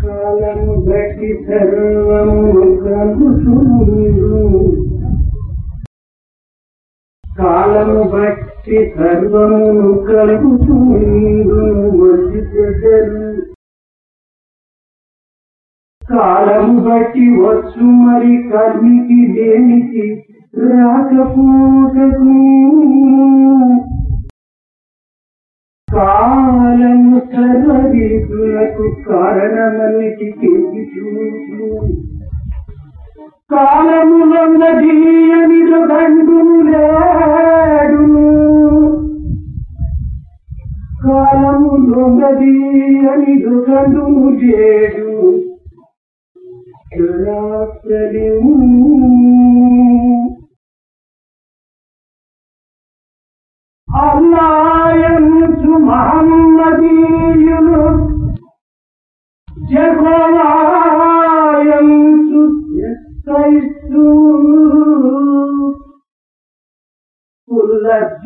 కాలము బట్టి సర్వమును కలుగుతుందు కాలము బట్టి వచ్చు మరి కర్మికి దేనికి? రాకపోకకు కాలం జన్మలకు కారణమని తిరిగి చూపు కాలములన్న జీయనిలు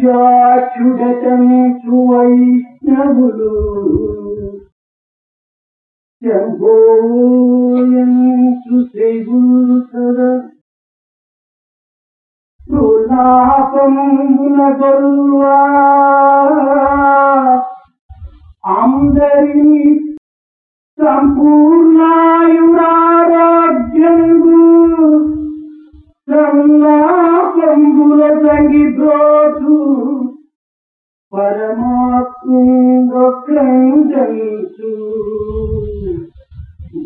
నిత్యాచ్యుడచంచు వైష్ణవులు శంభోయంచు శ్రీభూసర ప్రలాపమున గొల్వా అందరి సంపూర్ణాయురారాజ్యంగు సంలాపంబుల సంగీతోచు సంగీతోటు పరమాత్మంగంచు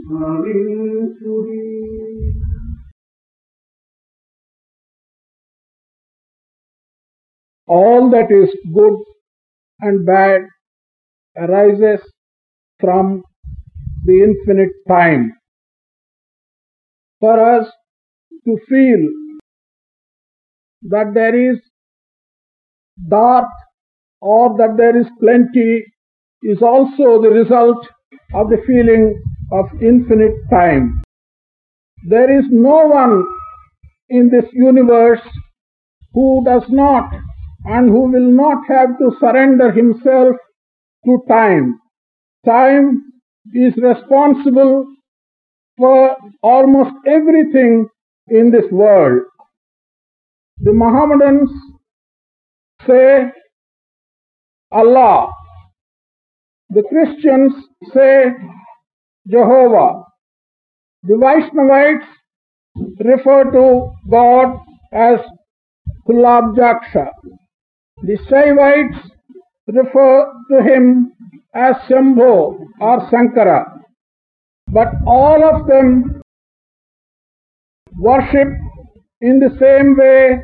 భావించుడి all that is good and bad arises from the infinite time. For us to feel that there is dearth or that there is plenty is also the result of the feeling of infinite time. There is no one in this universe who does not and who will not have to surrender himself to time. Time is responsible for almost everything in this world. The Mohammedans say Allah. The Christians say Jehovah. The Vaishnavites refer to God as Kulabjaksha. The Shaivites refer to him as Shambho or Sankara. But all of them worship in the same way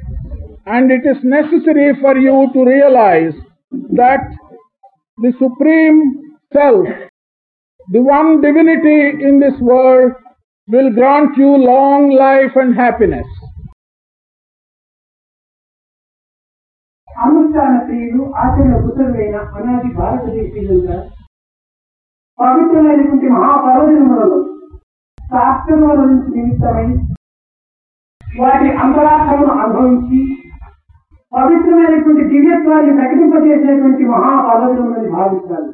and it is necessary for you to realize that the Supreme Self, the one divinity in this world, will grant you long life and happiness. అనుష్ఠాన ప్రియులు ఆచరణ పుత్రులైన అనాది భారతదేశీయులుగా పవిత్రమైనటువంటి మహాపర్వదినములను శాస్త్రముల నుంచి నిమిత్తమై వాటి అంతరార్థమును అనుభవించి పవిత్రమైనటువంటి దివ్యత్వాన్ని ప్రకటింపజేసేటువంటి మహాపర్వదినములని భావిస్తారు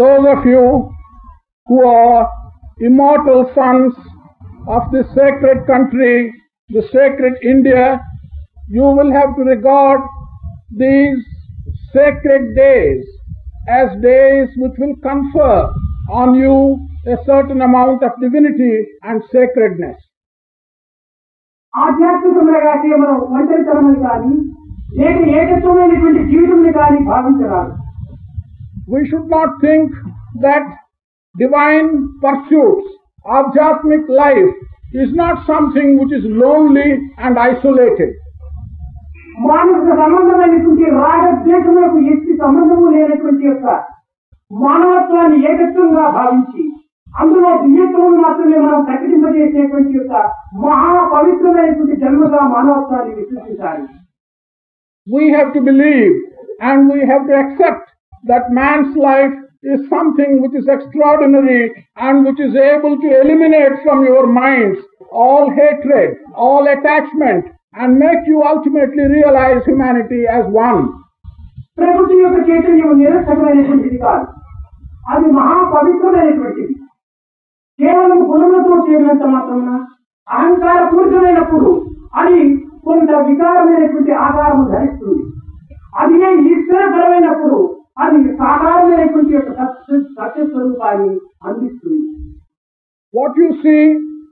Those of you who are immortal sons of this sacred country, the sacred India, you will have to regard these sacred days as days which will confer on you a certain amount of divinity and sacredness. ఆధ్యాత్మికంగా కాకే మనం ఒంటరితనమని కానీ లేక ఏకత్వమైనటువంటి జీవితంని కానీ భావించరాదు We should not think that divine pursuits, Adhyatmic life, is not something which is lonely and isolated. మానసిక సంబంధమైనటువంటి రాగద్వేషములకు ఎట్టి సంబంధము లేనటువంటి యొక్క మానవత్వాన్ని ఏకత్వంగా భావించి అందులో దివ్యత్వం మాత్రమే మనం ప్రకటింపజేసేటువంటి యొక్క మహా పవిత్రమైనటువంటి జన్మగా మానవత్వాన్ని విశ్వసించాలి We have to believe and we have to accept that man's life is something which is extraordinary and which is able to eliminate from your minds all hatred, all attachment, and make you ultimately realize humanity as one. ప్రకృతి యొక్క చైతన్యం నిరర్థకమైనటువంటిది కాదు అది మహా పవిత్రమైనటువంటిది కేవలం గుణములతో చేరినంత మాత్రమున అహంకార పూరితమైనప్పుడు అది కొంత వికారమైనటువంటి ఆకారం ధరిస్తుంది అది ఈశ్వరపరమైనప్పుడు అది సాకారమైనటువంటి యొక్క సత్య సత్య స్వరూపాన్ని అందిస్తుంది What you see,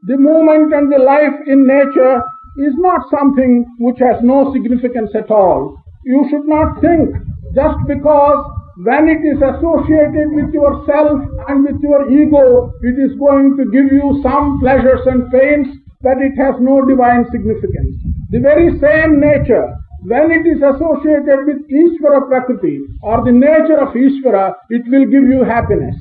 the movement and the life in nature is not something which has no significance at all. You should not think just because when it is associated with yourself and with your ego, it is going to give you some pleasures and pains that it has no divine significance. The very same nature, when it is associated with Ishvara Prakriti or the nature of Ishvara, it will give you happiness.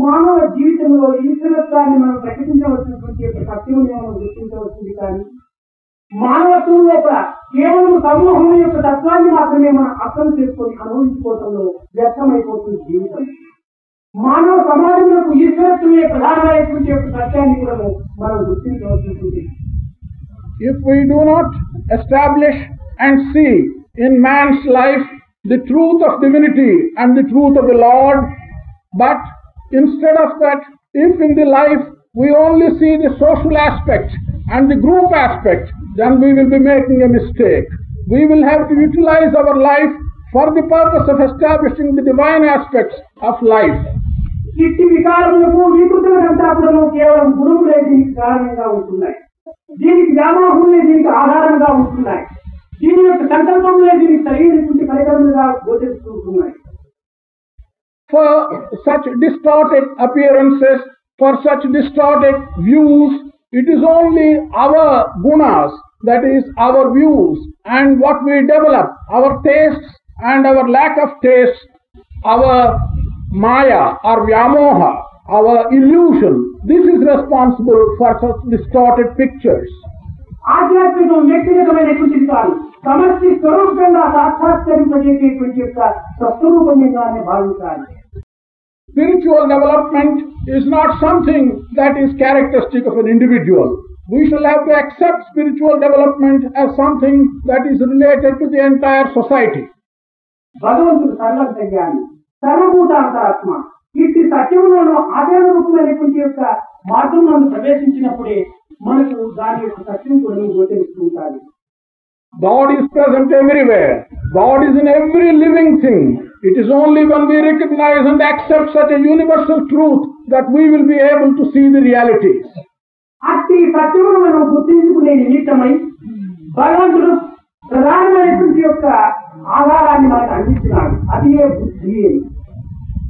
మానవ జీవితంలో ఈశ్వరత్వాన్ని మనం ప్రకటించవలసినటువంటి యొక్క సత్యం మనం గుర్తించవలసింది కానీ మానవత్వం లోపల కేవలం సమూహం యొక్క తత్వాన్ని మాత్రమే మనం అర్థం చేసుకొని అనుభవించుకోవడంలో వ్యర్థమైపోతుంది జీవితం మానవ సమాజంలో ఈశ్వరత్వమే ప్రధానమైనటువంటి యొక్క సత్యాన్ని కూడా మనం గుర్తించవలసి ఉంటుంది if we do not establish and see in man's life the truth of divinity and the truth of the Lord, but instead of that, if in the life we only see the social aspect and the group aspect, then we will be making a mistake. We will have to utilize our life for the purpose of establishing the divine aspects of life. ఇట్టి వికారములకు వికృతులంతా కూడా కేవలం గురువులే దీనికి కారణంగా ఉంటున్నాయి దీనికి వ్యామోహములే దీనికి ఆధారంగా ఉంటున్నాయి దీని యొక్క సంకల్పములే దీనికి సరైనటువంటి పరికరములుగా గోచరిస్తుంటున్నాయి for such distorted appearances, for such distorted views, it is only our gunas, that is our views and what we develop, our tastes and our lack of taste, our maya or vyamoha, our illusion, this is responsible for such distorted pictures. ఆధ్యాత్మికం వ్యక్తిగతమైనటువంటిది కాదు సమష్టి స్వరూపంగా సాక్షాత్కరింపజేసేటువంటి యొక్క స్వస్వరూపంగానే భావించాలి Spiritual development is not something that is characteristic of an individual. We shall have to accept spiritual development as something that is related to the entire society. భగవంతుడు సర్వజ్ఞాని సర్వభూతాంతరాత్మ ఇట్టి సత్యములను ఆచరణ రూపమైనటువంటి యొక్క మార్గంలో ప్రవేశించినప్పుడే మనకు దాని యొక్క సత్యం కూడా గోచరిస్తూ ఉంటాయి God is present everywhere. God is in every living thing. It is only when we recognize and accept such a universal truth that we will be able to see the realities. అట్టి సత్యమును మనం గుర్తించుకునే నిమిత్తమై భగవంతుడు ప్రధానమైనటువంటి యొక్క ఆధారాన్ని మనకు అందించినాడు అది ఏ బుద్ధి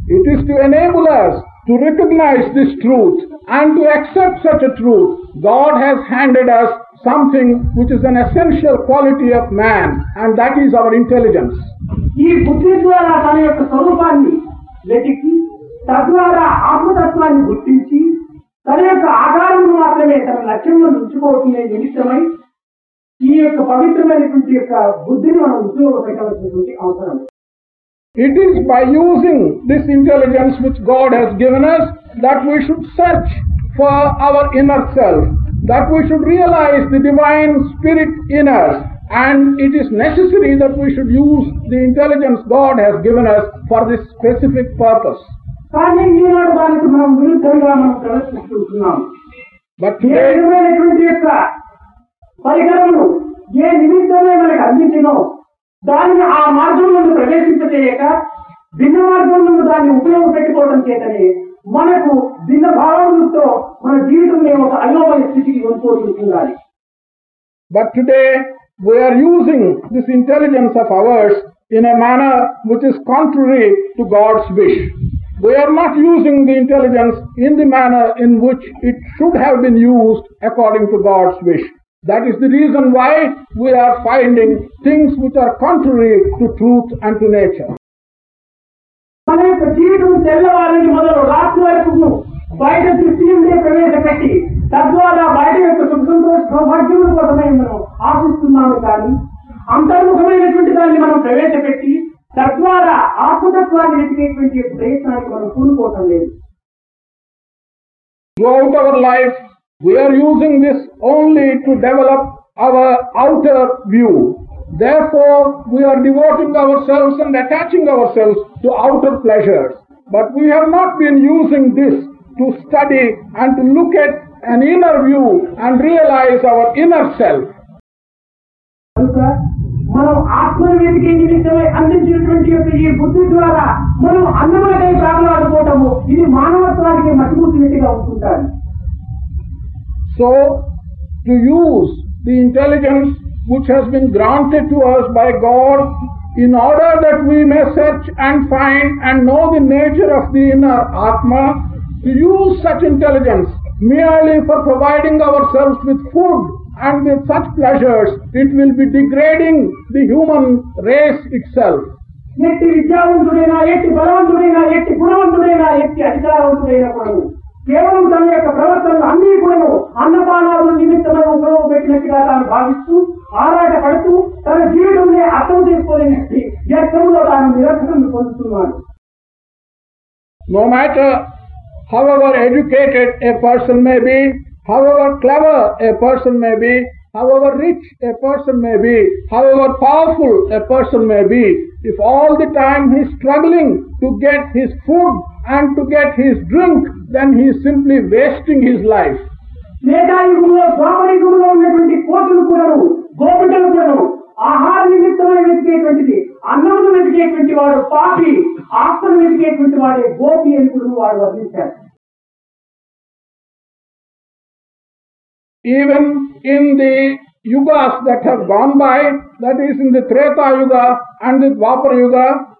It is to enable us to recognize this truth and to accept such a truth. God has handed us something which is an essential quality of man, and that is our intelligence. ఈ బుద్ధి ద్వారా తన యొక్క స్వరూపాన్ని వెతికి తద్వారా ఆత్మతత్వాన్ని గుర్తించి తన యొక్క ఆధారమును మాత్రమే తన లక్ష్యంలో ఉంచుకోవటమే నిమిత్తమై ఈ యొక్క పవిత్రమైనటువంటి యొక్క బుద్ధిని మనం ఉపయోగపెట్టవలసినటువంటి అవసరం It is by using this intelligence which God has given us that we should search for our inner self, that we should realize the divine spirit in us, and it is necessary that we should use the intelligence God has given us for this specific purpose. But today, పరికరమును ఏ నిమిత్తమే మనకు అందించినో దానిని ఆ మార్గంలో ప్రవేశింపచేయక భిన్న మార్గంలో దాన్ని ఉపయోగపెట్టుకోవడం చేతనే మనకు భిన్న భావములతో మన జీవితంలో ఒక అయోమయ స్థితికి కొనుక్కోతుండాలి but today we are using this intelligence of ours in a manner which is contrary to God's wish. We are not using the intelligence in the manner in which it should have been used according to God's wish. That is the reason why we are finding things which are contrary to truth and to nature. మన యొక్క జీవితం తెల్లవారిని మొదలు రాత్రి వరకు బయట దృష్టి నుండే ప్రవేశపెట్టి తద్వారా బయట యొక్క సుఖ సంతోష సౌభాగ్యముల కోసమే మనం ఆశిస్తున్నాము కానీ అంతర్ముఖమైనటువంటి దాన్ని మనం ప్రవేశపెట్టి తద్వారా ఆత్మతత్వాన్ని ఎదిగేటువంటి ప్రయత్నానికి మనం పూనుకోవటం లేదు Throughout our life, we are using this only to develop our outer view. Therefore, we are devoting ourselves and attaching ourselves to outer pleasures. But we have not been using this to study and to look at an inner view and realize our inner self. కనుక మనం ఆత్మను వెతికే నిమిత్తమై అందించినటువంటి యొక్క ఈ బుద్ధి ద్వారా మనం అన్నమాటై ప్రాణాడుకోవటము ఇది మానవత్వానికి మసిమూసినట్టుగా ఉంటుంటారు So, to use the intelligence which has been granted to us by God in order that we may search and find and know the nature of the inner Atma, to use such intelligence merely for providing ourselves with food and with such pleasures, it will be degrading the human race itself. ఎట్టి విద్యావంతుడైనా ఎట్టి బలవంతుడైనా ఎట్టి గుణవంతుడైనా ఎట్టి అధికారవంతుడైనా కూడాను కేవలం తన యొక్క ప్రవర్తనలు అన్ని కూడాను అన్నపానాలు నిమిత్తమై ఉపయోగ పెట్టినట్టుగా తాను భావిస్తూ ఆరాట పడుతూ తన జీవితంలో అర్థం చేసుకోలేనట్టి వ్యర్థంలో తాను నిరర్థకం పొందుతున్నాడు No matter however educated a person may be, however clever a person may be, however rich a person may be, however powerful a person may be, if all the time he is struggling to get his food and to get his drink, then he is simply wasting his life. యుగంలో ద్వాపర ఉన్నటువంటి కోతులు కూడాను గోపిటలు కూడాను ఆహార నిమిత్తమై వెతికేటువంటిది అన్నం వెతికేటువంటి వాడు పాపి ఆత్మను వెతికేటువంటి వాడే గోపి అని కూడా వాడు వర్ణించారు Even in the yugas that have gone by, that is in the Treta Yuga and the Dwapara Yuga,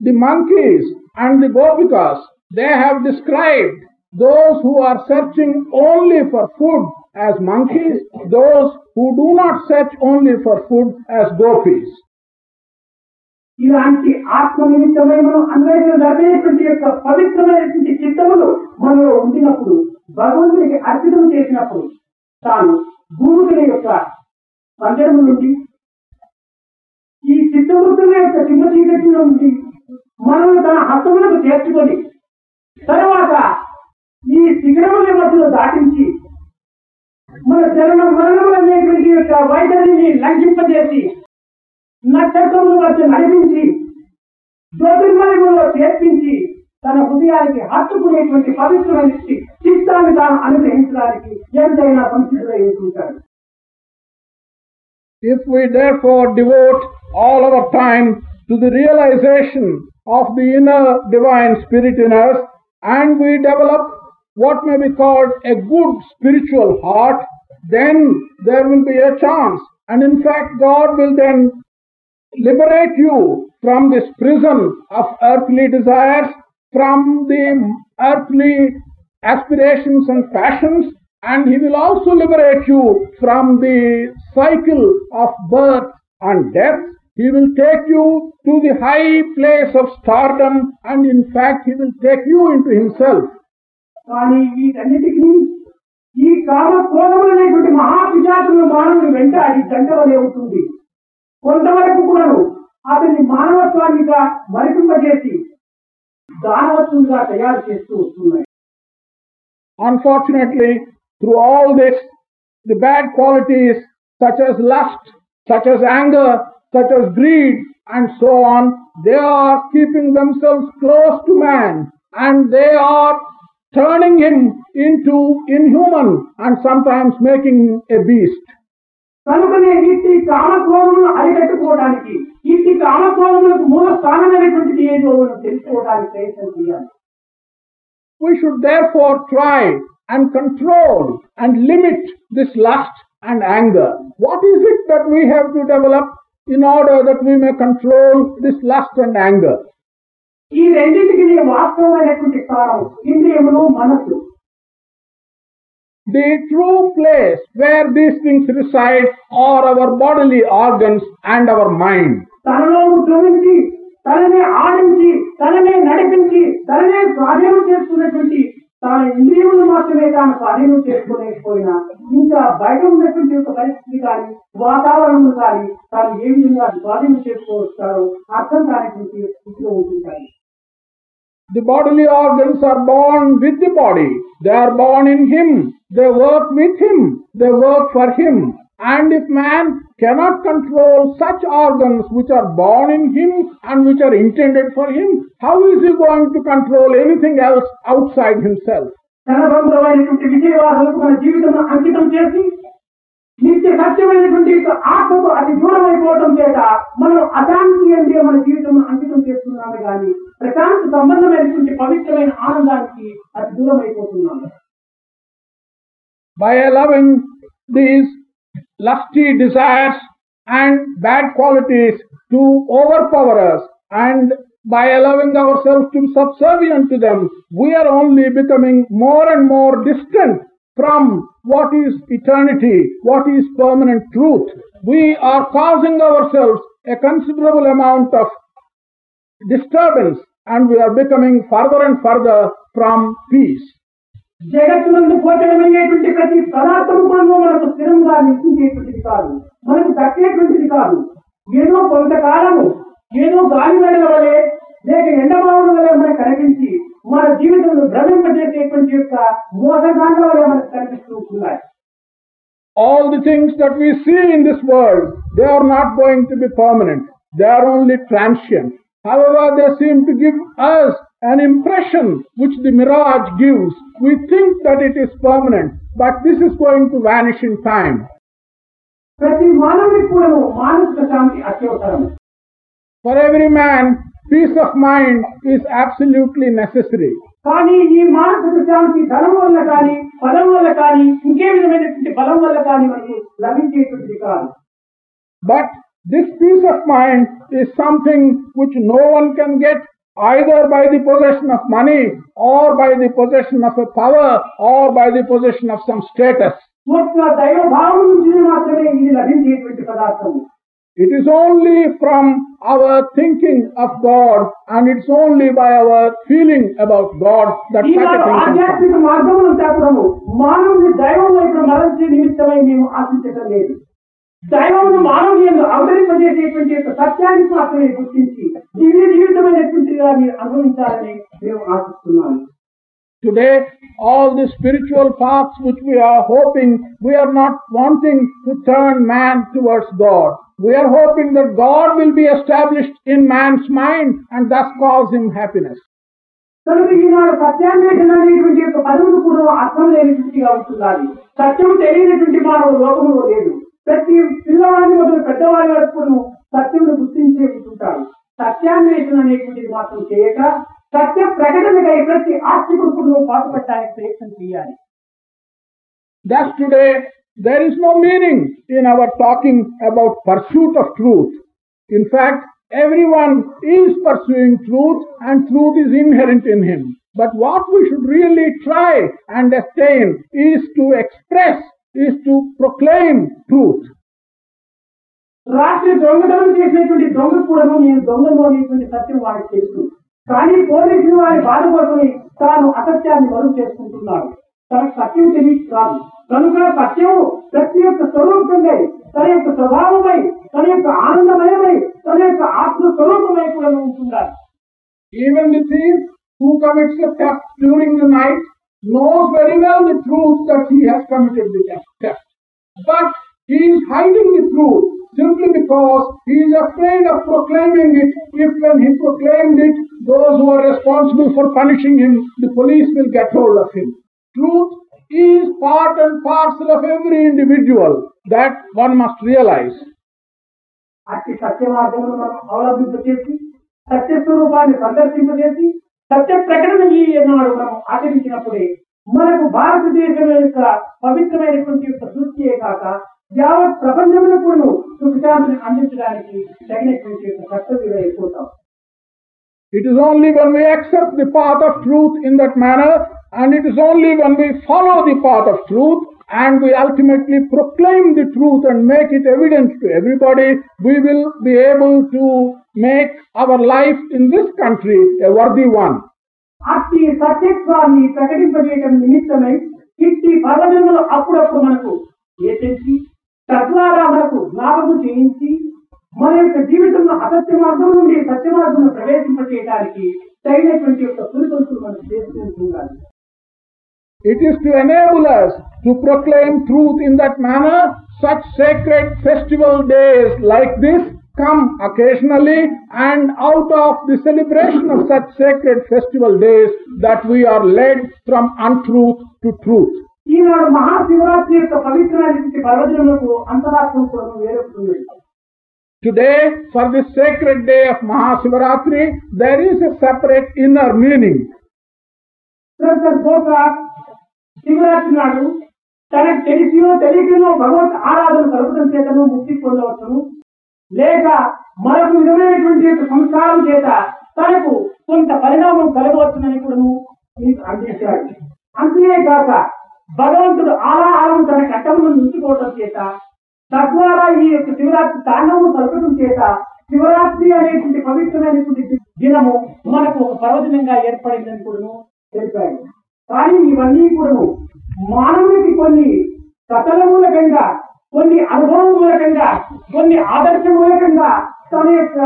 the monkeys and the gopikas, they have described those who are searching only for food as monkeys, those who do not search only for food as gopis. ఇలాంటి ఆత్మ నిమిత్తమై మనం అన్వేషణ జరిగేటువంటి యొక్క పవిత్రమైనటువంటి చిత్తములు మనలో ఉండినప్పుడు భగవంతునికి అర్పితం చేసినప్పుడు తాను భూమికుల యొక్క పంజరము నుండి ఈ చిత్తవృత్తుల యొక్క చిన్న చీకటి నుండి మనల్ని తన హస్తములకు చేర్చుకొని తర్వాత ఈ శిఖరముల మధ్యలో దాటించి మన చరణ మరణములు అనేటువంటి యొక్క వైఖరిని లంఘింపజేసి నక్షత్రముల మధ్య నడిపించి జ్యోతిర్మయంలో చేర్పించి తన హృదయానికి హత్తుకునేటువంటి పవిత్రమైన చిత్తాన్ని తాను అనుగ్రహించడానికి ఎంతైనా సంసిద్ధులై ఉంటుంటాడు If we therefore devote all our time to the realization of the inner divine spirit in us and we develop what may be called a good spiritual heart, then there will be a chance. And in fact, God will then liberate you from this prison of earthly desires, from the earthly aspirations and passions, and He will also liberate you from the cycle of birth and death. He will take you to the high place of stardom, and in fact, He will take you into Himself. కానీ వీటన్నిటికీ ఈ కామ క్రోధములు అనేటువంటి మహాపిశాచులు మానవుని వెంటాడి దండవలే ఉంటుంది కొంతవరకు కూడాను అతన్ని మానవత్వాన్నిగా మరిపింపజేసి దానవత్వంగా తయారు చేస్తూ వస్తున్నాయి Unfortunately, through all this, the bad qualities such as lust, such as anger, such as greed, and so on, they are keeping themselves close to man and they are turning him into inhuman and sometimes making a beast. కనుకనే ఇట్టి కామక్రోధములను అరికట్టుకోవడానికి ఇట్టి కామక్రోధములకు మూల స్థానమైనటువంటిది ఏదో మనం తెలుసుకోవడానికి ప్రయత్నం చేయాలి We should therefore try and control and limit this lust and anger. What is it that we have to develop in order that we may control this lust and anger? ఈ రెండింటికి వాస్తవమైనటువంటి స్థానం ఇంద్రియములు మనస్సు The true place where these things reside are our bodily organs and our mind. తనలో ఉద్భవించి తననే ఆడించి తననే నడిపించి తననే స్వాధీనం చేసుకున్నటువంటి తన ఇంద్రియములు మాత్రమే తాను స్వాధీనం చేసుకోలేకపోయినా ఇంకా బయట ఉన్నటువంటి పరిస్థితి కానీ వాతావరణం కానీ తాను ఏ విధంగా స్వాధీనం చేసుకోవచ్చారో అర్థం కానిటువంటి స్థితిలో ఉంటుంటాయి The bodily organs are born with the body. They are born in Him. They work with Him. They work for Him. And if man cannot control such organs which are born in him and which are intended for him, how is he going to control anything else outside himself? ధనబంధమైనటువంటి విజయవాదులకు మన జీవితం అంకితం చేసి నిత్య సత్యమైనటువంటి ఆత్మకు అతి దూరం అయిపోవడం చేత మనం అశాంతి అంటే మన జీవితం అంకితం చేస్తున్నాము కానీ ప్రశాంతి సంబంధమైనటువంటి పవిత్రమైన ఆనందానికి అతి దూరం అయిపోతున్నాము By allowing these lusty desires and bad qualities to overpower us and by allowing ourselves to be subservient to them, we are only becoming more and more distant from what is eternity, what is permanent truth. We are causing ourselves a considerable amount of disturbance and we are becoming further and further from peace. జగత్తునందు గోచరమయ్యేటువంటి ప్రతి పదార్థం కూడా మనకు స్థిరంగా నిలిచేటువంటిది కాదు మనకు దక్కేటువంటిది కాదు ఏదో కొంతకాలము ఏదో గాలి వెళ్ళల వలె లేక ఎండమావుల వలె మనకు కనిపించి మన జీవితంలో భ్రమింపజేసేటువంటి యొక్క మోసగాండ వలె మనకు కనిపిస్తూ ఉంటున్నాయి all the things that we see in this world, they are not going to be permanent. They are only transient. However, they seem to give us an impression which the mirage gives. We think that it is permanent, but this is going to vanish in time. ప్రతి మానవుడికి కూడా మానసిక శాంతి అత్యవసరం For every man, peace of mind is absolutely necessary. కానీ ఈ మానసిక శాంతి ధనం వల్ల కానీ పదం వల్ల కానీ ఇంకే విధమైనటువంటి బలం వల్ల కానీ మనకు లభించేటువంటిది కాదు But this peace of mind is something which no one can get either by the possession of money or by the possession of a power or by the possession of some status. ఒక్క దైవ భావం నుంచి మాత్రమే ఇది లభించేటువంటి పదార్థము It is only from our thinking of God and it's only by our feeling about God that such a Eenadu thing can come. ఆధ్యాత్మిక మార్గములు చెప్పడము మానవుని దైవం వైపు మరల్చే నిమిత్తమై మేము ఆశించటం లేదు దైవమును మానవుని యందు అవతరింపజేసేటువంటి యొక్క సత్యానికి మాత్రమే గుర్తించి దివ్య జీవితమైనటువంటిగా మీరు అనుభవించాలని మేము ఆశిస్తున్నాము Today, all the spiritual paths which we are hoping, we are not wanting to turn man towards God. We are hoping that God will be established in man's mind and thus cause him happiness. కనుక ఈనాడు సత్యాన్వేషణ అనేటువంటి యొక్క పదవులు కూడా అర్థం లేనిటువంటిగా ఉంటున్నది సత్యం తెలియనటువంటి మానవ లోకంలో లేదు. ప్రతి పిల్లవాడిని మొదలు పెద్దవాడి వరకు సత్యమును గుర్తించే ఉంటుంటారు సత్యాన్వేషణ అనేటువంటిది మాత్రం చేయక సత్య ప్రకటనకై ప్రతి ఆస్తికుడు పాటుపడటానికి ప్రయత్నం చేయాలి. Thus today, there is no meaning in our talking about pursuit of truth. In fact, everyone is pursuing truth and truth is inherent in him. But what we should really try and attain is to express, is to proclaim truth. రాత్రి దొంగతనం చేసినటువంటి దొంగ కూడా నేను దొంగను అనేటువంటి సత్యం వాడికి తెలుసు కానీ పోలీసులు వారి బాధ కోసమే తాను అసత్యాన్ని మరుగు చేసుకుంటున్నాడు తనకు సత్యం తెలియదు కాదు కనుక సత్యం ప్రతి యొక్క స్వరూపంగా తన యొక్క స్వభావమై తన యొక్క ఆనందమయమై తన యొక్క ఆత్మ స్వరూపమై కూడా ఉంటున్నారు Even the thief who commits a theft during the night knows very well the truth that he has committed the theft. But he is hiding the truth simply because he is afraid of proclaiming it. If when he proclaimed it, those who are responsible for punishing him, the police will get hold of him. Truth is part and parcel of every individual that one must realize. అట్టి సత్య మార్గమును మనం అవలంబింపచేసి సత్య స్వరూపాన్ని సందర్శింపజేసి సత్య ప్రకటన ఈ నాడు మనం ఆచరించినప్పుడే మనకు భారతదేశం యొక్క పవిత్రమైనటువంటి యొక్క దృష్టియే కాక యావత్ ప్రపంచంలో కూడా సుఖశాంతిని అందించడానికి తగినటువంటి యొక్క కర్తవ్యులు అయిపోతాం It is only when we accept the path of truth in that manner, and it is only when we follow the path of truth and we ultimately proclaim the truth and make it evident to everybody, we will be able to make our life in this country a worthy one. అట్టి సత్యత్వాన్ని ప్రకటింపజేయడం నిమిత్తమై ఇట్టి పర్వజన్మలు అప్పుడప్పుడు మనకు ఏచించి తద్వారా మనకు జ్ఞాపకం చేయించి మన యొక్క జీవితంలో అసత్య మార్గం నుండి సత్య మార్గంలో ప్రవేశింపచేయడానికి తగినటువంటి యొక్క పురుషులు మనం చేస్తూ ఉండాలి It is to enable us to proclaim truth in that manner such sacred festival days like this come occasionally and out of the celebration of such sacred festival days that we are led from untruth to truth. ఈనాడు మహాశివరాత్రి యొక్క పవిత్రమైనటువంటి పర్వదినములకు అంతరాత్మ కూడా వేరొస్తుంది Today, for this sacred day of Mahasivaratri, there is a separate inner meaning. Professor గోత్ర శివరాత్రి నాడు తనకు తెలిసినో తెలియకనో భగవత్ ఆరాధన కలపడం చేతను ముక్తి పొందవచ్చును. లేక మరొక విధమైనటువంటి సంస్కారం చేత తనకు కొంత పరిణామం కలగవచ్చునని కూడా మీకు అందించాడు అంతేకాక భగవంతుడు ఆలాహారం తన కట్టమును ఉంచుకోవడం చేత తద్వారా ఈ యొక్క శివరాత్రి తాండవము కలపడం చేత శివరాత్రి అనేటువంటి పవిత్రమైనటువంటి దినము మనకు ఒక పర్వదినంగా ఏర్పడిందని కూడా తెలిపాడు కానీ ఇవన్నీ కూడా మానవునికి కొన్ని కథల మూలకంగా కొన్ని అనుభవం మూలకంగా కొన్ని ఆదర్శ మూలకంగా తన యొక్క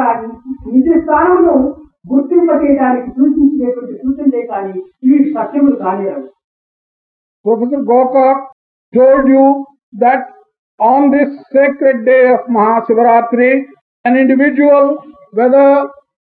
నిజ స్థానమును గుర్తింపజేయడానికి సూచించినటువంటి సూచనలే కానీ ఇవి సత్యములు కానిరావు Professor Gokak told you that on this sacred day of Mahasivaratri, an individual, whether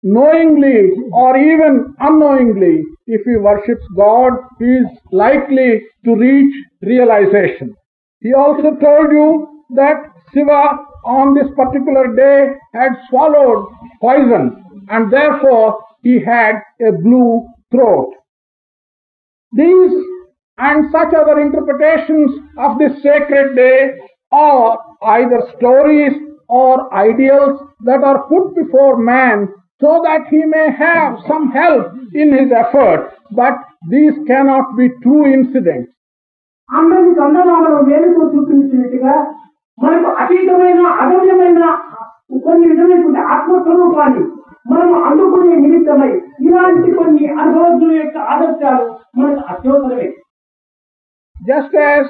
knowingly or even unknowingly, if he worships God, he is likely to reach realization. He also told you that Shiva on this particular day had swallowed poison and therefore he had a blue throat. These and such other interpretations of this sacred day are either stories or ideals that are put before man so that he may have some help in his effort, but these cannot be true incidents. అందరి చందనాలను వేలుతో చూపించినట్టుగా మనకు అతీతమైన అగమ్యమైన కొన్ని విధమైనటువంటి ఆత్మస్వరూపాన్ని మనం అందుకునే నిమిత్తమై ఇలాంటి కొన్ని అనుభవజ్ఞుల యొక్క ఆదర్శాలు మనకు అత్యవసరమే Just as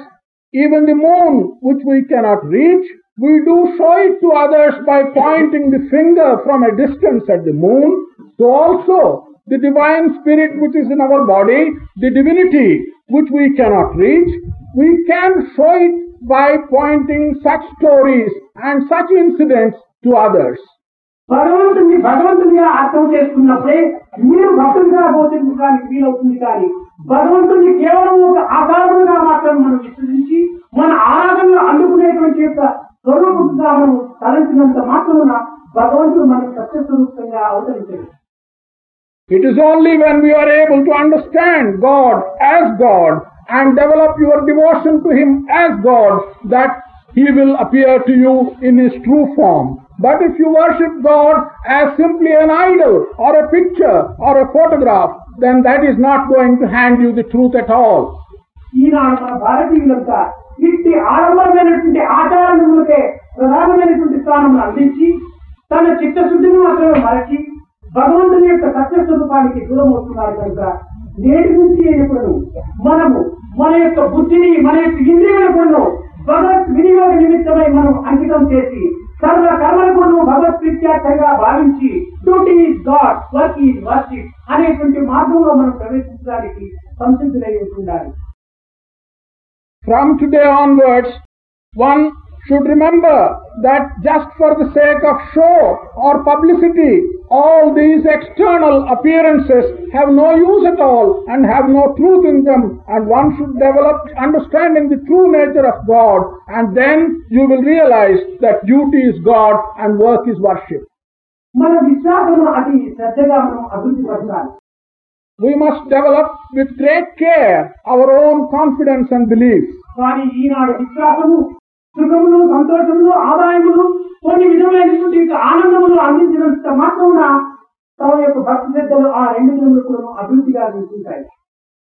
even the moon, which we cannot reach, we do show it to others by pointing the finger from a distance at the moon, so also the divine spirit which is in our body, the divinity which we cannot reach, we can show it by pointing such stories and such incidents to others. భగవంతుని భగవంతునిగా అర్థం చేసుకున్నప్పుడే మీరు భక్తులుగా బోధించడానికి వీలవుతుంది కానీ భగవంతుని కేవలం ఒక ఆధారముగా మాత్రం మనం విశ్వసించి మన ఆరాధనలు అందుకునేటువంటి యొక్క స్వరూపంగా మనం తలంచినంత మాత్రమున భగవంతుడు మనకు సత్యస్వరూపంగా అవతరించాడు It is only when we are able to understand God as God and develop your devotion to Him as God that He will appear to you in His true form. But if you worship God as simply an idol or a picture or a photograph, then that is not going to hand you the truth at all. ఈనాడు మన భారతీయులంతా ఇంటి ఆడంబరమైనటువంటి ఆచారములకే ప్రధానమైనటువంటి స్థానం అందించి తన చిత్తశుద్ధిని మాత్రమే మరచి భగవంతుని యొక్క సత్యస్వరూపానికి దూరం అవుతున్నారు కనుక నేటి నుంచి ఎప్పుడు మనము మన యొక్క బుద్ధిని మన యొక్క ఇంద్రియులను భగవత్ వినియోగ నిమిత్తమై మనం అంకితం చేసి సర్వ కర్మలను భగవత్ ప్రీత్యార్థంగా భావించి duty is God work is worship అనేటువంటి మార్గంలో మనం ప్రవేశించడానికి సంసిద్ధులై ఉంటుండాలి From today onwards, one should remember that just for the sake of show or publicity, all these external appearances have no use at all and have no truth in them, and one should develop understanding the true nature of God, and then you will realize that duty is God and work is worship. మన విశ్వాసము అతి శ్రద్ధగా మనం అభివృద్ధి పరచాలి We must develop with great care our own confidence and belief. కానీ ఈనాడు విశ్వాసము సుఖములు సంతోషములు ఆదాయములు కొన్ని విధమైనటువంటి ఆనందములు అందించినంత మాత్రమున తమ యొక్క భక్తి శ్రద్ధలు ఆ రెండు కూడా అభివృద్ధిగా ఉంటుంటాయి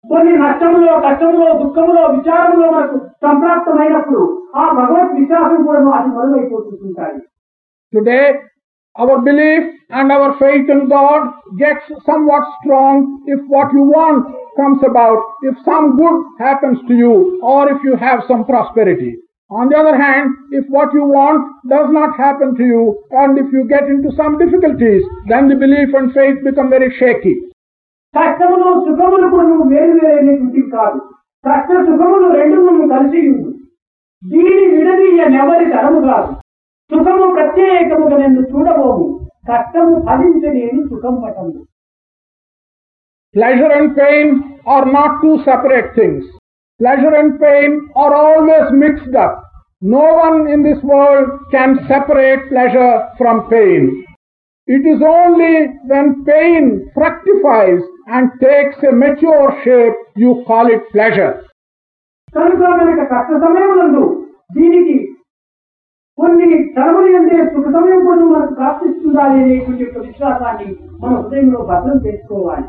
కొన్ని నష్టములో కష్టములో దుఃఖములో విచారములో మనకు సంప్రాప్తమైనప్పుడు ఆ భగవత్ విశ్వాసం కూడా అది మరుగైపోతుంటాయి Today, our belief and our faith in God gets somewhat strong if what you want comes about, if some good happens to you, or if you have some prosperity. On the other hand, if what you want does not happen to you, and if you get into some difficulties, then the belief and faith become very shaky. కష్టములు సుఖములు కూడా నువ్వు వేరు వేరైనటువంటివి కాదు కష్ట సుఖములు రెండు నువ్వు కలిసి ఉంది దీని విడదీయనెవరి తరము కాదు సుఖము ప్రత్యేకముగా నిన్ను చూడబోము కష్టము ఫలించలేని సుఖం పటము Pleasure and pain are not two separate things. Pleasure and pain are always mixed up. No one in this world can separate pleasure from pain. It is only when pain fructifies and takes a mature shape you call it pleasure. కనుక కనుక కష్ట సమయములందు దీనికి కొన్ని తరములు అంటే సుఖ సమయం కూడా మనకు ప్రాప్తిస్తుండాలి అనేటువంటి యొక్క విశ్వాసాన్ని మన హృదయంలో భద్రం చేసుకోవాలి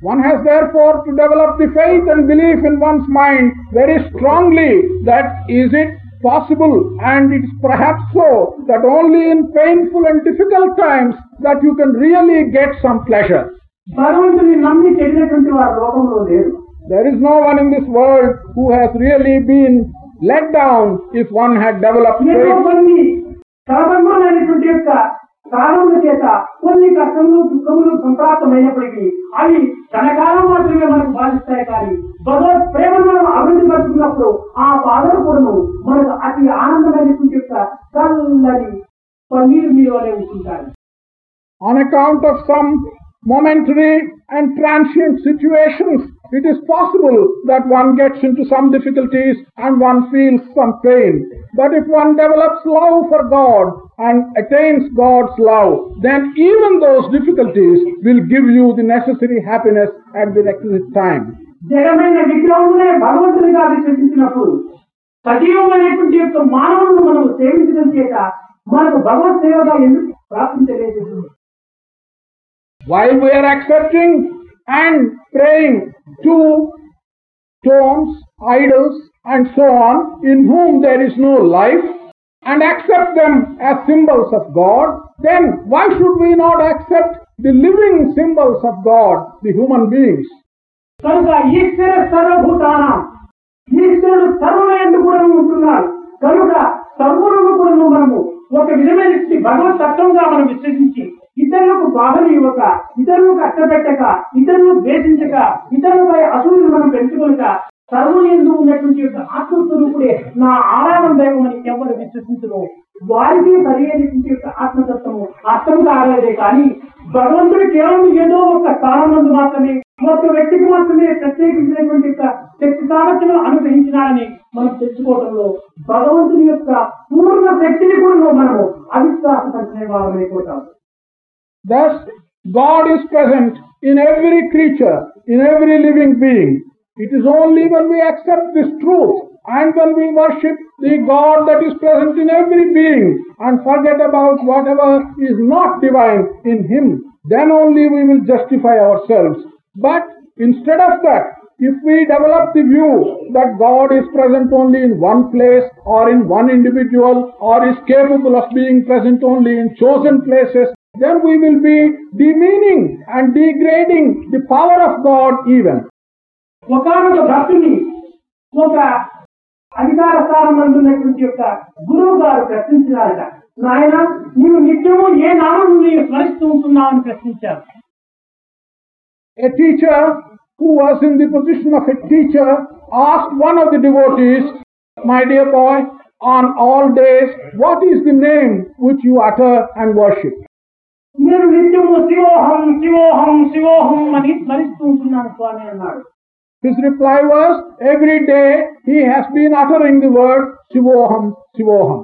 One has therefore to develop the faith and belief in one's mind very strongly that is it possible and it's perhaps so that only in painful and difficult times that you can really get some pleasure. భగవంతుని నమ్మి చెడినటువంటి వారు లోకంలో లేరు There is no one in this world who has really been let down if one had developed ఏదో faith. కొన్ని సాధారణమైనటువంటి యొక్క కారణముల చేత కొన్ని కష్టములు దుఃఖములు సంప్రాప్తమైనప్పటికీ అవి క్షణకాలం మాత్రమే మనకు బాధిస్తాయి కానీ భగవత్ ప్రేమను మనం అభివృద్ధి పరుచుకున్నప్పుడు ఆ బాధలు కూడాను మనకు అతి ఆనందమైనటువంటి యొక్క చల్లని పన్నీరు మీదనే ఉంటుంటారు On account of some momentary and transient situations, it is possible that one gets into some difficulties and one feels some pain. But if one develops love for God and attains God's love, then even those difficulties will give you the necessary happiness at the requisite time. జడమైన విగ్రహమునే భగవంతునిగా విశ్వసించినప్పుడు సజీవమైనటువంటి యొక్క మానవులను మనం సేవించడం చేత మనకు భగవత్ సేవగా ఎందుకు ప్రాప్తించలేదు While we are accepting and praying to stones, idols, and so on, in whom there is no life, and accept them as symbols of God, then why should we not accept the living symbols of God, the human beings? కనుక ఈశ్వర సర్వభూతానం ఈశ్వరుడు సర్వులందు కూడా ఉంటున్నాడు కనుక సర్వులను కూడా మనము ఒక విధమైన భగవత్ తత్వంగా మనం విశ్వసించి ఇతరులకు బాధలు ఇవ్వక ఇతరులకు కష్టపెట్టక ఇతరులను ద్వేషించక ఇతరులపై అసూలు మనం పెంచుకోక సర్వులు ఎందు ఉన్నటువంటి యొక్క ఆత్మస్వరూపుడే నా ఆరాధన దైవమని ఎవరు విశ్వసించరు. వారికి సరైనటువంటి యొక్క ఆత్మతత్వము అర్థం కాలేదే కానీ భగవంతుడు కేవలం ఏదో ఒక స్థానం మాత్రమే ఒక వ్యక్తికి మాత్రమే ప్రత్యేకించినటువంటి యొక్క శక్తి సామర్థ్యం అనుగ్రహించినారని మనం తెచ్చుకోవడంలో భగవంతుని యొక్క పూర్ణ శక్తిని కూడా మనము అవిశ్వాసపరిచిన వారమైపోతాం Thus, God is present in every creature, in every living being. It is only when we accept this truth and when we worship the God that is present in every being and forget about whatever is not divine in Him, then only we will justify ourselves. But instead of that, if we develop the view that God is present only in one place or in one individual or is capable of being present only in chosen places, then we will be demeaning and degrading the power of God even. ఒకనొక భక్తుని ఒక అధికార స్థానం అందున్నటువంటి యొక్క గురువు గారు ప్రశ్నించినారట నాయన నీవు నిత్యము ఏ నామం నీవు స్మరిస్తూ ఉంటున్నావు అని ప్రశ్నించారు A teacher who was in the position of a teacher asked one of the devotees, My dear boy, on all days, what is the name which you utter and worship? నేను నిత్యము శివోహం శివోహం శివోహం అని స్మరిస్తూ ఉంటున్నాను స్వామి అన్నాడు His reply was, Every day he has been uttering the word Sivoham, Sivoham.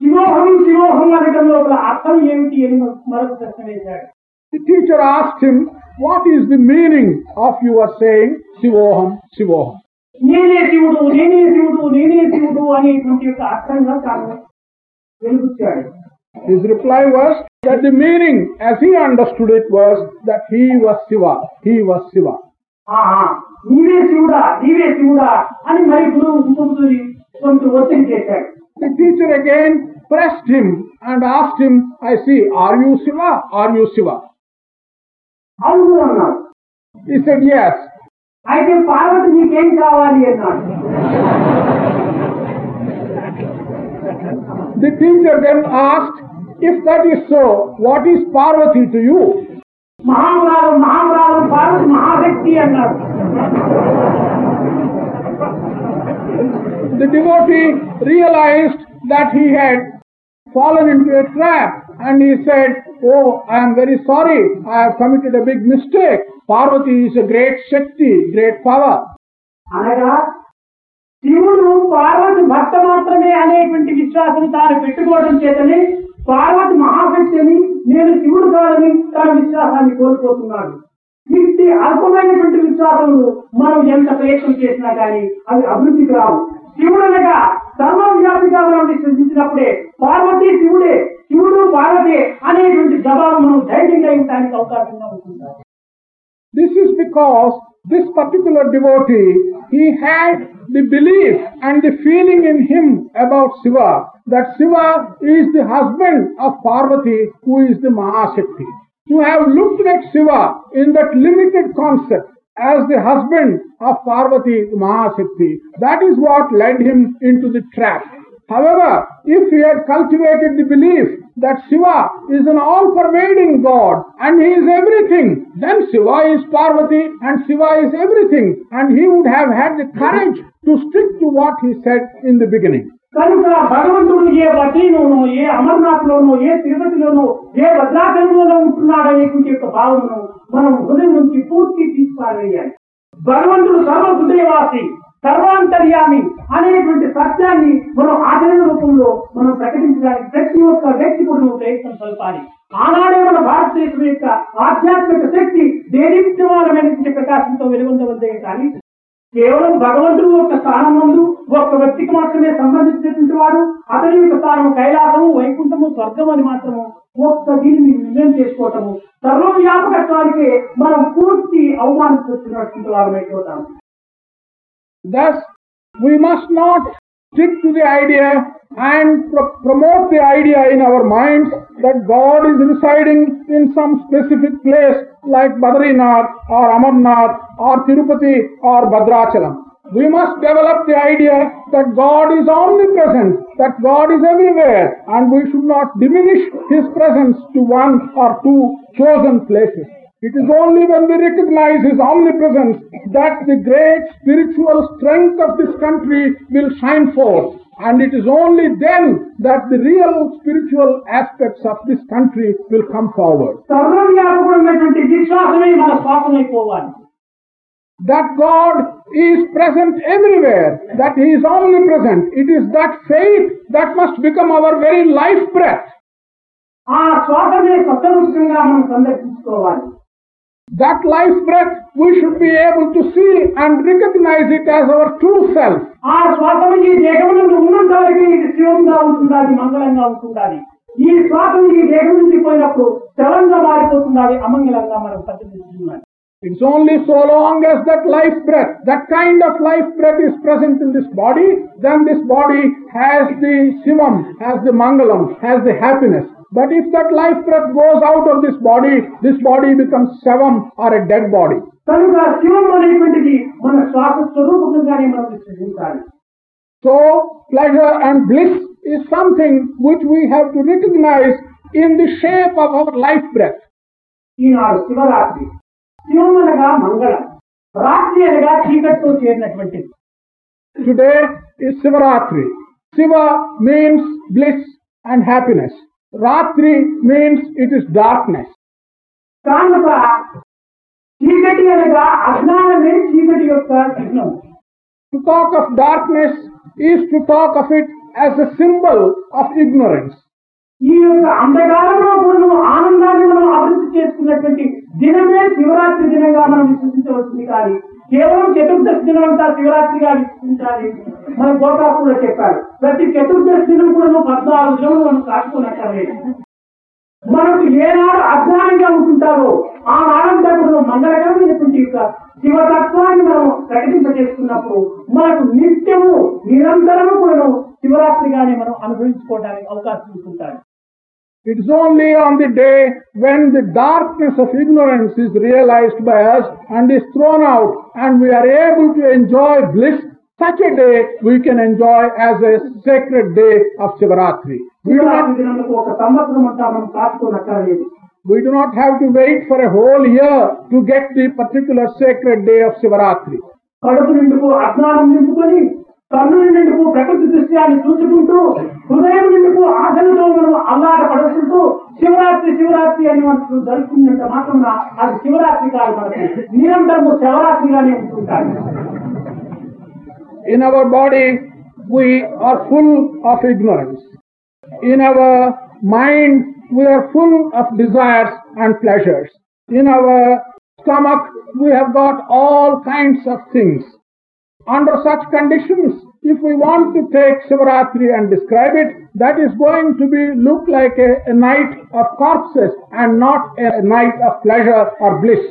శివోహం శివోహం అనడం లోపల అర్థం ఏమిటి అని మరొక ప్రశ్న వేశాడు The teacher asked him, What is the meaning of your saying Sivoham, Sivoham? నేనే శివుడు నేనే శివుడు నేనే శివుడు అనేటువంటి యొక్క అర్థంగా తాను వెలుగుచ్చాడు His reply was that the meaning, as he understood it, was that he was Siva. He was Siva. ఆహా నీవే శివుడా నీవే శివుడా అని మరి గురువు ఇంకొకటి కొంత ఒత్తిడి చేశాడు The teacher again pressed him and asked him, I see, are you Siva? Are you Siva? అవును అన్నాడు He said, Yes. అయితే పార్వతి నీకేం కావాలి అన్నాడు The teacher then asked, If that is so, what is Parvati to you? మహామురాలు మహామురాలు Parvati మహాశక్తి అన్నాడు the devotee realized that he had fallen into a trap and he said, Oh, I am very sorry, I have committed a big mistake. Parvati is a great Shakti, great power. అనగా శివుడు పార్వతి భర్త మాత్రమే అనేటువంటి విశ్వాసం తాను పెట్టుకోవడం చేతనే పార్వతి మహాశక్తిని నేను శివుడు కాదని తన విశ్వాసాన్ని కోల్పోతున్నాడు. ఇట్టి అల్పమైనటువంటి విశ్వాసములు మనం ఎంత ప్రయత్నం చేసినా కానీ అవి అభివృద్ధికి రావు. శివుడు అనగా సర్వవ్యాపిగా మనం సృష్టించినప్పుడే పార్వతి శివుడే శివుడు పార్వతి అనేటువంటి జవాబు మనం ధైర్యంగా ఇవ్వడానికి అవకాశంగా ఉంటుంది? This is because this particular devotee he had the belief and the feeling in him about Shiva, that Shiva is the husband of Parvati, who is the Mahashakti. To have looked at Shiva in that limited concept as the husband of Parvati, the that is what led him into the trap. However, if he had cultivated the belief that Shiva is an all-pervading God and he is everything, then Shiva is Parvati and Shiva is everything and he would have had the courage to stick to what he said in the beginning. కనుక భగవంతుడు ఏ బద్రీలోనో ఏ అమర్నాథ్ లోనో ఏ తిరుపతిలోనో ఏ భద్రాచలంలోనో ఉంటున్నాడు అనేటువంటి యొక్క భావనను మనం హృదయం నుంచి పూర్తి తీసుకోవాలి భగవంతుడు సర్వ హృదయవాసి సర్వాంతర్యామి అనేటువంటి సత్యాన్ని మనం ఆచరణ రూపంలో మనం ప్రకటించడానికి ప్రతి ఒక్క వ్యక్తి కూడా ప్రయత్నం కలపాలి ఆనాడే మన భారతదేశం యొక్క ఆధ్యాత్మిక శక్తి దేదీప్యమానమైనటువంటి ప్రకాశంతో వెలుగొందవద్దే కానీ కేవలం భగవంతుడు యొక్క స్థానం ముందు ఒక్క వ్యక్తికి మాత్రమే సంబంధించినటువంటి వాడు అతని యొక్క స్థానము కైలాసము వైకుంఠము స్వర్గం అని మాత్రము ఒక్క దీనిని నిర్ణయం చేసుకోవటము సర్వవ్యాపకత్వానికి మనం పూర్తి అవమానిస్తున్నటువంటి వారమైపోతాము. Thus, we must not stick to the idea and pro- promote the idea in our minds that God is residing in some specific place like Badrinath or Amarnath or Tirupati or Bhadrachalam. We must develop the idea that God is omnipresent, that God is everywhere, and we should not diminish His presence to one or two chosen places. It is only when we recognize His omnipresence that the great spiritual strength of this country will shine forth. And it is only then that the real spiritual aspects of this country will come forward. సర్వవ్యాపకమైనటువంటి విశ్వాసమే మన శ్వాసమైపోవాలి That God is present everywhere, that He is omnipresent. It is that faith that must become our very life breath. ఆ శ్వాసమే సత్యరూపంగా మనం సందర్శించుకోవాలి That life breath we should be able to see and recognize it as our true self. ఆ శ్వాసము ఈ దేహం నుండి ఉన్నంత వరకు ఇది శివంగా ఉంటుండాలి మంగళంగా ఉంటుండాలి ఈ శ్వాసం ఈ దేహం నుంచి పోయినప్పుడు చలంగా మారిపోతుండాలి అమంగళంగా మనం పరిశీలిస్తున్నాం It's only so long as that life breath, that kind of life breath is present in this body, then this body has the Shivam, has the Mangalam, has the happiness. But if that life breath goes out of this body, this body becomes shavam or a dead body. So, pleasure and bliss is something which we have to recognize in the shape of our life breath. Eenadu Shivaratri Shivam Today is Sivaratri. Siva means bliss and happiness. Ratri means it is darkness. కానుక చీకటి అనగా అజ్ఞానమే చీకటి యొక్క చిహ్నం. To talk of darkness is to talk of it as a symbol of ignorance ఈ యొక్క అంధకారంలో మనం ఆనందాన్ని మనం అభివృద్ధి చేసుకున్నటువంటి దినమే శివరాత్రి దినంగా మనం విశ్వసించవచ్చింది కానీ కేవలం చతుర్దశి దినం అంతా శివరాత్రిగా విశ్వసించాలి. మన గోకాకులో చెప్పాలి ప్రతి చతుర్దశిని కూడా నువ్వు పద్నాలుగు దినం మనం కాచుకున్నట్టు మనకు ఏనాడు అజ్ఞానంగా ఉంటుంటారో ఆ నాడంతా కూడా మంగళకరమైనటువంటి యొక్క శివతత్వాన్ని మనం ప్రకటింపజేసుకున్నప్పుడు మనకు నిత్యము నిరంతరము కూడా శివరాత్రిగానే మనం అనుభవించుకోవడానికి అవకాశం ఉంటుంటారు. It is only on the day when the darkness of ignorance is realized by us and is thrown out and we are able to enjoy bliss, such a day we can enjoy as a sacred day of Shivaratri. We do not, మనం we do not have to wait for a whole year to get the particular sacred day of Shivaratri. కడుపు నిండుకు అజ్ఞానం నింపుకొని కన్నుల నిండుకు ప్రకృతి దృశ్యాన్ని చూసుకుంటూ హృదయం నిండుకు ఆశలతో మనం అల్లాట పడుకుంటూ శివరాత్రి శివరాత్రి అని మనకు జరుగుతుందంటే మాత్రం అది శివరాత్రి కాదు మనకి నిరంతరము శివరాత్రిగానే ఉంటుంటారు In our body, we are full of ignorance. In our mind, we are full of desires and pleasures. In our stomach, we have got all kinds of things. Under such conditions, if we want to take Shivaratri and describe it, that is going to be look like a, a night of corpses and not a night of pleasure or bliss.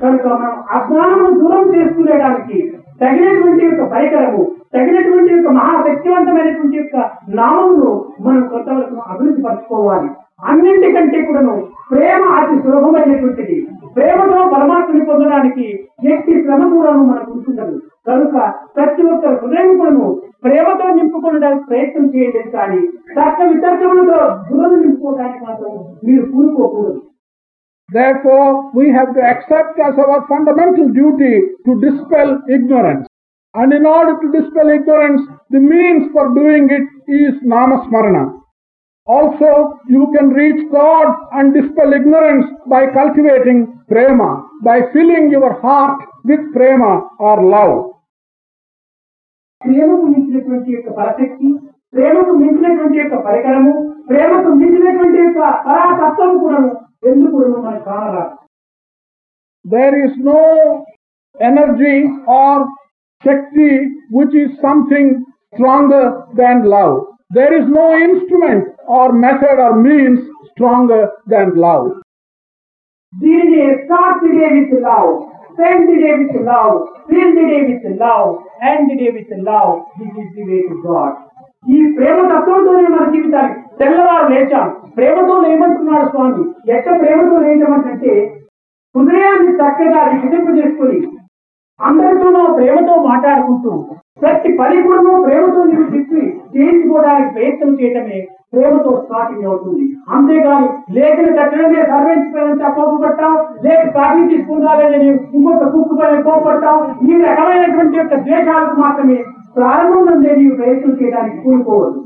కనుక మనం అజ్ఞానం దూరం చేసుకునేడానికి తగినటువంటి యొక్క పరికరము తగినటువంటి యొక్క మహాశక్తివంతమైనటువంటి యొక్క నామమును మనం కొంతవరకు అభివృద్ధి పరచుకోవాలి. అన్నింటికంటే కూడాను ప్రేమ అతి సులభమైనటువంటిది. ప్రేమతో పరమాత్మని పొందడానికి ఎట్టి శ్రమ కూడాను మనకు ఉంటుండదు. కనుక ప్రతి ఒక్క హృదయం కూడాను ప్రేమతో నింపుకోవడానికి ప్రయత్నం చేయండి కానీ తర్క వితర్కములతో బుర్రను నింపుకోవడానికి మాత్రం మీరు కూరుకోకూడదు. Therefore, we have to accept as our fundamental duty to dispel ignorance. And in order to dispel ignorance, the means for doing it is Namasmarana. Also, you can reach God and dispel ignorance by cultivating prema, by filling your heart with prema or love. ప్రేమకు మించినటువంటి యొక్క పరశక్తి ప్రేమకు మించినటువంటి యొక్క పరికరము ప్రేమకు మించినటువంటి యొక్క పరాతత్వము కూడా ఎందుకు కూడా మనకు కానరాదు There is no energy or Shakti which is something stronger than love. There is no instrument or method or means stronger than love. దీనిని start the day with love spend the day with love feel the day with love end the day with love this is the way to God ఈ ప్రేమ తత్వంతోనే మన జీవితాన్ని తెల్లవారు లేచాం ప్రేమతో లేమంటున్నాడు స్వామి. ఎక్కడ ప్రేమతో లేచమంటే హృదయాన్ని చక్కగా విధింపు చేసుకుని అందరితోనూ ప్రేమతో మాట్లాడుకుంటూ ప్రతి పని కూడా ప్రేమతో నీవు చెప్పి చేయించుకోవడానికి ప్రయత్నం చేయటమే ప్రేమతో స్టార్టింగ్ అవుతుంది. అంతేగాని లేఖన కట్టడమే సర్వించుకోవాలని చెప్పబట్టాం లేక కాఫీ తీసుకుందాలని ఇంకొక కుక్కు పైన కోపడతాం ఈ రకమైనటువంటి యొక్క ద్వేషాలకు మాత్రమే ప్రారంభం నుండి నీవు ప్రయత్నం చేయడానికి కూడుకోవద్దు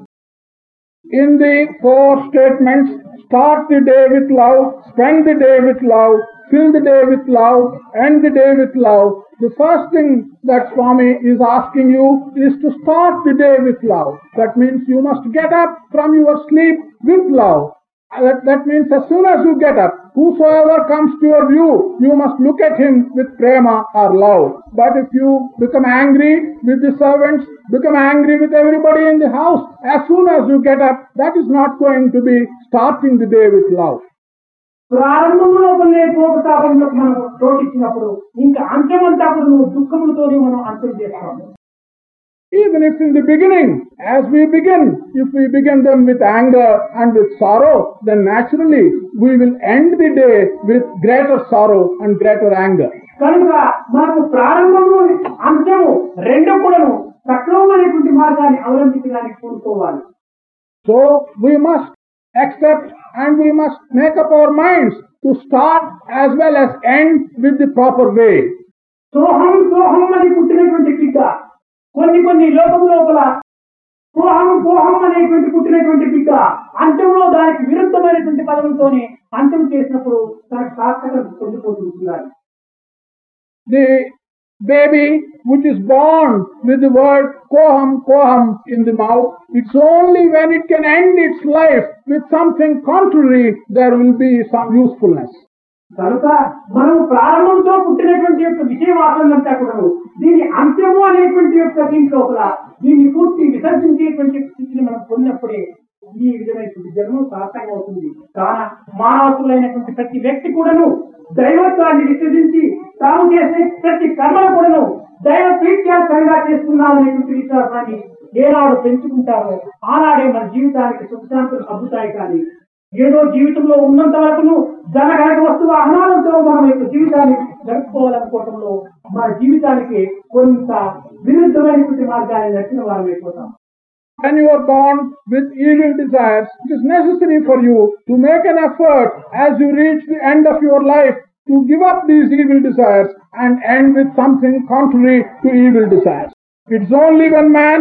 In the four statements, start the day with love, spend the day with love, fill the day with love, end the day with love. The first thing that Swami is asking you is to start the day with love. That means you must get up from your sleep with love. That, that means as soon as you get up, whosoever comes to your view, you must look at him with prema or love. But if you become angry with the servants, become angry with everybody in the house, as soon as you get up, that is not going to be starting the day with love. ప్రారంభంలో కొన్ని కోపతాపంలో మనం చోటిచ్చినప్పుడు ఇంకా అంతమంతా కూడా నువ్వు దుఃఖములతోనే మనం అంతం చేస్తాము Even if in the beginning, as we begin, if we begin them with anger and with sorrow, then naturally we will end the day with greater sorrow and greater anger. కనుక మనకు ప్రారంభము అంత్యము రెండు కూడాను సక్రమమైనటువంటి మార్గాన్ని అవలంబించడానికి కోరుకోవాలి So we must accept and we must make up our minds to start as well as end with the proper way. సోహం సోహం అని పుట్టినటువంటి బిడ్డ కొన్ని కొన్ని లోకము లోపల సోహం సోహం అనేటువంటి పుట్టినటువంటి బిడ్డ అంత్యంలో దానికి విరుద్ధమైనటువంటి పదములతోనే అంత్యం చేసినప్పుడు దానికి సార్థకత పొందిపోతుంటున్నారు The baby which is born with the word koham koham in the mouth, it's only when it can end its life with something contrary there will be some usefulness. కనుక మనం ప్రారంభంతో పుట్టినటువంటి యొక్క విషయవాసనంతా కూడా దీని అంత్యము అనేటువంటి యొక్క దీని లోపల దీన్ని పూర్తి విసర్జించేటువంటి స్థితిని మనం పొందినప్పుడే ఈ విధమైనటువంటి జన్మం సార్థకం అవుతుంది. కాన మానవతులైనటువంటి ప్రతి వ్యక్తి కూడాను దైవత్వాన్ని విసర్జించి తాము చేసే ప్రతి కర్మను కూడాను దైవ ప్రీత్యాసంగా చేస్తున్నామనేటువంటి విశ్వాసాన్ని ఏనాడు పెంచుకుంటారో ఆనాడే మన జీవితానికి సుఖశాంతులు అబ్బుతాయి కానీ ఏదో జీవితంలో ఉన్నంత వరకును ధన కనక వస్తు వాహనాలతో మనం యొక్క జీవితాన్ని జరుపుకోవాలనుకోవటంలో మన జీవితానికి కొంత విరుద్ధమైనటువంటి మార్గాన్ని నచ్చిన వారం అయిపోతాం When you are born with evil desires, it is necessary for you to make an effort as you reach the end of your life to give up these evil desires and end with something contrary to evil desires. It's only when man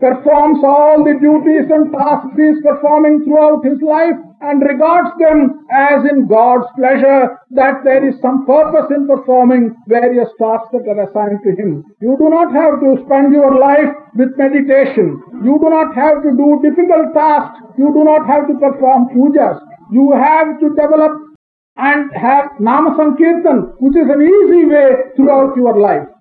performs all the duties and tasks he is performing throughout his life and regards them as in God's pleasure that there is some purpose in performing various tasks that are assigned to him. You do not have to spend your life with meditation. You do not have to do difficult tasks. You do not have to perform pujas. You have to develop and have Nama Sankirtan, which is an easy way throughout your life.